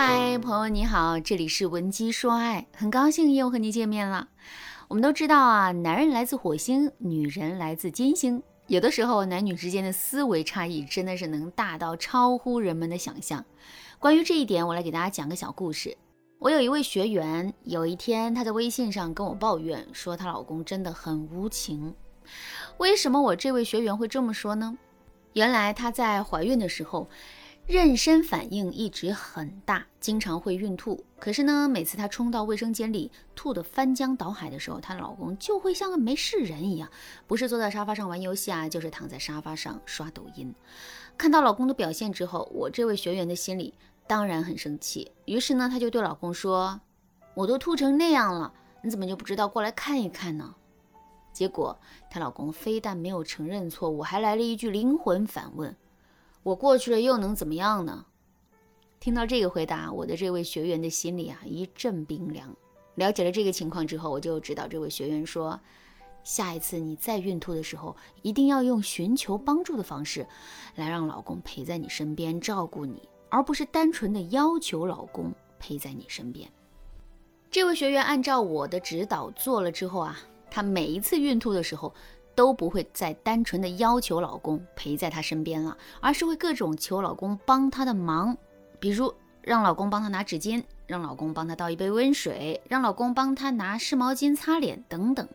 嗨，朋友你好，这里是文姬说爱，很高兴又和你见面了。我们都知道啊，男人来自火星，女人来自金星。有的时候，男女之间的思维差异真的是能大到超乎人们的想象。关于这一点，我来给大家讲个小故事。我有一位学员，有一天她在微信上跟我抱怨说，她老公真的很无情。为什么我这位学员会这么说呢？原来她在怀孕的时候。妊娠反应一直很大，经常会孕吐。可是呢，每次她冲到卫生间里吐得翻江倒海的时候，她老公就会像个没事人一样，不是坐在沙发上玩游戏啊，就是躺在沙发上刷抖音。看到老公的表现之后，我这位学员的心里当然很生气。于是呢，她就对老公说：“我都吐成那样了，你怎么就不知道过来看一看呢？”结果她老公非但没有承认错误，还来了一句灵魂反问。我过去了又能怎么样呢？听到这个回答，我的这位学员的心里啊一阵冰凉。了解了这个情况之后，我就指导这位学员说：下一次你再孕吐的时候，一定要用寻求帮助的方式，来让老公陪在你身边照顾你，而不是单纯的要求老公陪在你身边。这位学员按照我的指导做了之后啊，他每一次孕吐的时候。都不会再单纯的要求老公陪在她身边了，而是会各种求老公帮她的忙，比如让老公帮她拿纸巾，让老公帮她倒一杯温水，让老公帮她拿湿毛巾擦脸等等。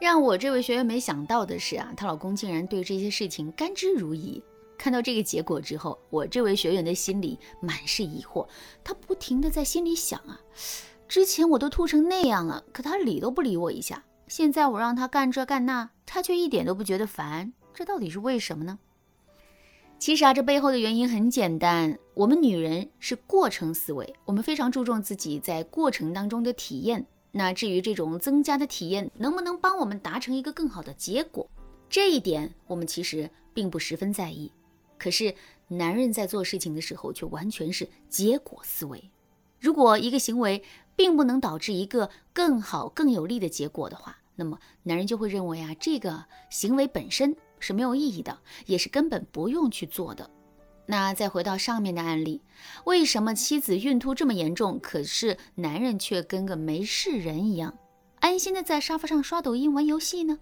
让我这位学员没想到的是啊，她老公竟然对这些事情甘之如饴。看到这个结果之后，我这位学员的心里满是疑惑，她不停的在心里想啊，之前我都吐成那样了，可他理都不理我一下。现在我让他干这干那，他却一点都不觉得烦，这到底是为什么呢？其实啊，这背后的原因很简单，我们女人是过程思维，我们非常注重自己在过程当中的体验。那至于这种增加的体验能不能帮我们达成一个更好的结果，这一点我们其实并不十分在意。可是男人在做事情的时候却完全是结果思维。如果一个行为并不能导致一个更好、更有利的结果的话，那么男人就会认为啊，这个行为本身是没有意义的，也是根本不用去做的。那再回到上面的案例，为什么妻子孕吐这么严重，可是男人却跟个没事人一样，安心的在沙发上刷抖音、玩游戏呢？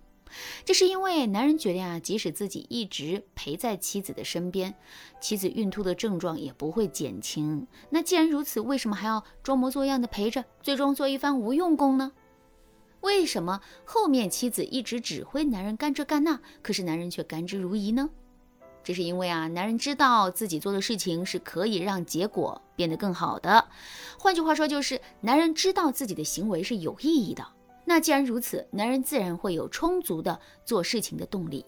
这是因为男人觉得啊，即使自己一直陪在妻子的身边，妻子孕吐的症状也不会减轻。那既然如此，为什么还要装模作样的陪着，最终做一番无用功呢？为什么后面妻子一直指挥男人干这干那，可是男人却甘之如饴呢？这是因为啊，男人知道自己做的事情是可以让结果变得更好的。换句话说，就是男人知道自己的行为是有意义的。那既然如此，男人自然会有充足的做事情的动力。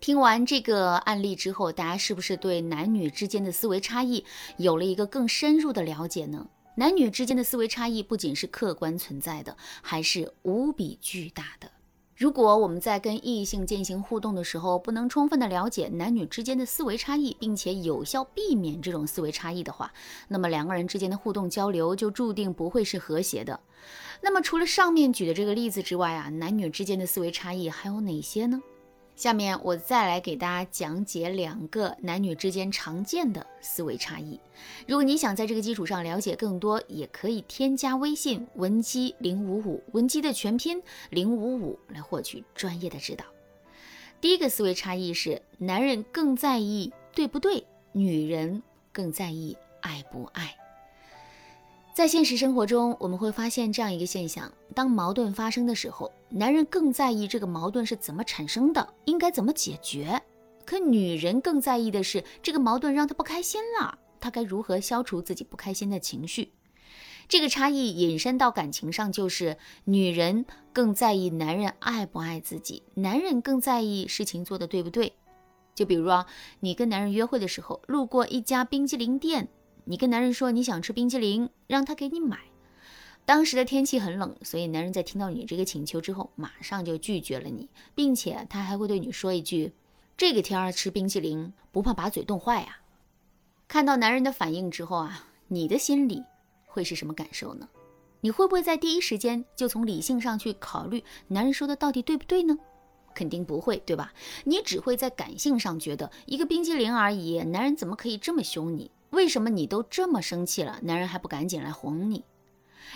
听完这个案例之后，大家是不是对男女之间的思维差异有了一个更深入的了解呢？男女之间的思维差异不仅是客观存在的，还是无比巨大的。如果我们在跟异性进行互动的时候，不能充分的了解男女之间的思维差异，并且有效避免这种思维差异的话，那么两个人之间的互动交流就注定不会是和谐的。那么除了上面举的这个例子之外啊，男女之间的思维差异还有哪些呢？下面我再来给大家讲解两个男女之间常见的思维差异。如果你想在这个基础上了解更多，也可以添加微信文姬零五五，文姬的全拼零五五来获取专业的指导。第一个思维差异是，男人更在意对不对，女人更在意爱不爱。在现实生活中，我们会发现这样一个现象：当矛盾发生的时候，男人更在意这个矛盾是怎么产生的，应该怎么解决；可女人更在意的是这个矛盾让她不开心了，她该如何消除自己不开心的情绪。这个差异引申到感情上，就是女人更在意男人爱不爱自己，男人更在意事情做的对不对。就比如啊，你跟男人约会的时候，路过一家冰激凌店。你跟男人说你想吃冰激凌，让他给你买。当时的天气很冷，所以男人在听到你这个请求之后，马上就拒绝了你，并且他还会对你说一句：“这个天儿吃冰淇淋不怕把嘴冻坏呀？”看到男人的反应之后啊，你的心里会是什么感受呢？你会不会在第一时间就从理性上去考虑男人说的到底对不对呢？肯定不会，对吧？你只会在感性上觉得一个冰淇淋而已，男人怎么可以这么凶你？为什么你都这么生气了，男人还不赶紧来哄你？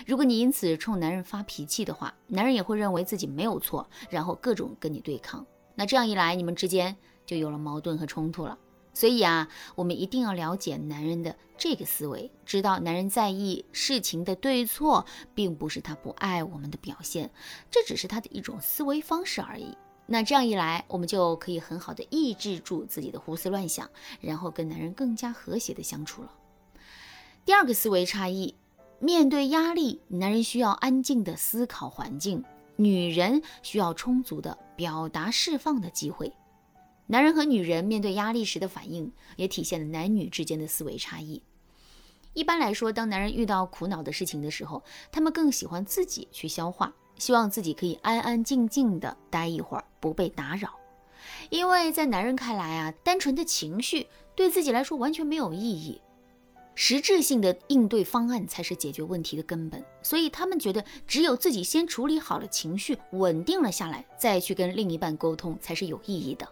如果你因此冲男人发脾气的话，男人也会认为自己没有错，然后各种跟你对抗。那这样一来，你们之间就有了矛盾和冲突了。所以啊，我们一定要了解男人的这个思维，知道男人在意事情的对错，并不是他不爱我们的表现，这只是他的一种思维方式而已。那这样一来，我们就可以很好的抑制住自己的胡思乱想，然后跟男人更加和谐的相处了。第二个思维差异，面对压力，男人需要安静的思考环境，女人需要充足的表达释放的机会。男人和女人面对压力时的反应，也体现了男女之间的思维差异。一般来说，当男人遇到苦恼的事情的时候，他们更喜欢自己去消化，希望自己可以安安静静的待一会儿，不被打扰。因为在男人看来啊，单纯的情绪对自己来说完全没有意义，实质性的应对方案才是解决问题的根本。所以他们觉得，只有自己先处理好了情绪，稳定了下来，再去跟另一半沟通才是有意义的。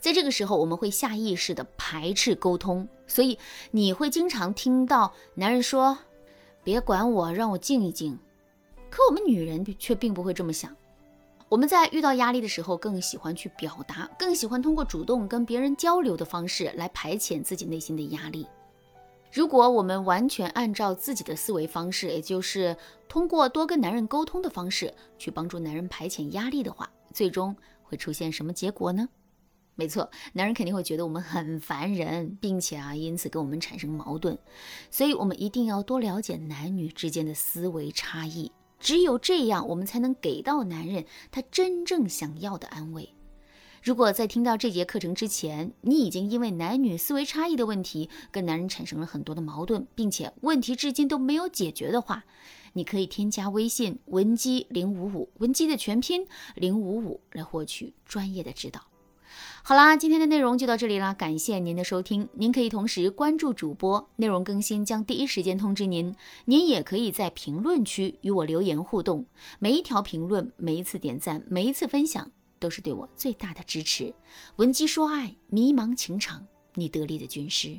在这个时候，我们会下意识的排斥沟通，所以你会经常听到男人说：“别管我，让我静一静。”可我们女人却并不会这么想。我们在遇到压力的时候，更喜欢去表达，更喜欢通过主动跟别人交流的方式来排遣自己内心的压力。如果我们完全按照自己的思维方式，也就是通过多跟男人沟通的方式去帮助男人排遣压力的话，最终会出现什么结果呢？没错，男人肯定会觉得我们很烦人，并且啊，因此跟我们产生矛盾。所以，我们一定要多了解男女之间的思维差异，只有这样，我们才能给到男人他真正想要的安慰。如果在听到这节课程之前，你已经因为男女思维差异的问题跟男人产生了很多的矛盾，并且问题至今都没有解决的话，你可以添加微信文姬零五五，文姬的全拼零五五，来获取专业的指导。好啦，今天的内容就到这里啦，感谢您的收听。您可以同时关注主播，内容更新将第一时间通知您。您也可以在评论区与我留言互动，每一条评论、每一次点赞、每一次分享，都是对我最大的支持。闻鸡说爱，迷茫情场，你得力的军师。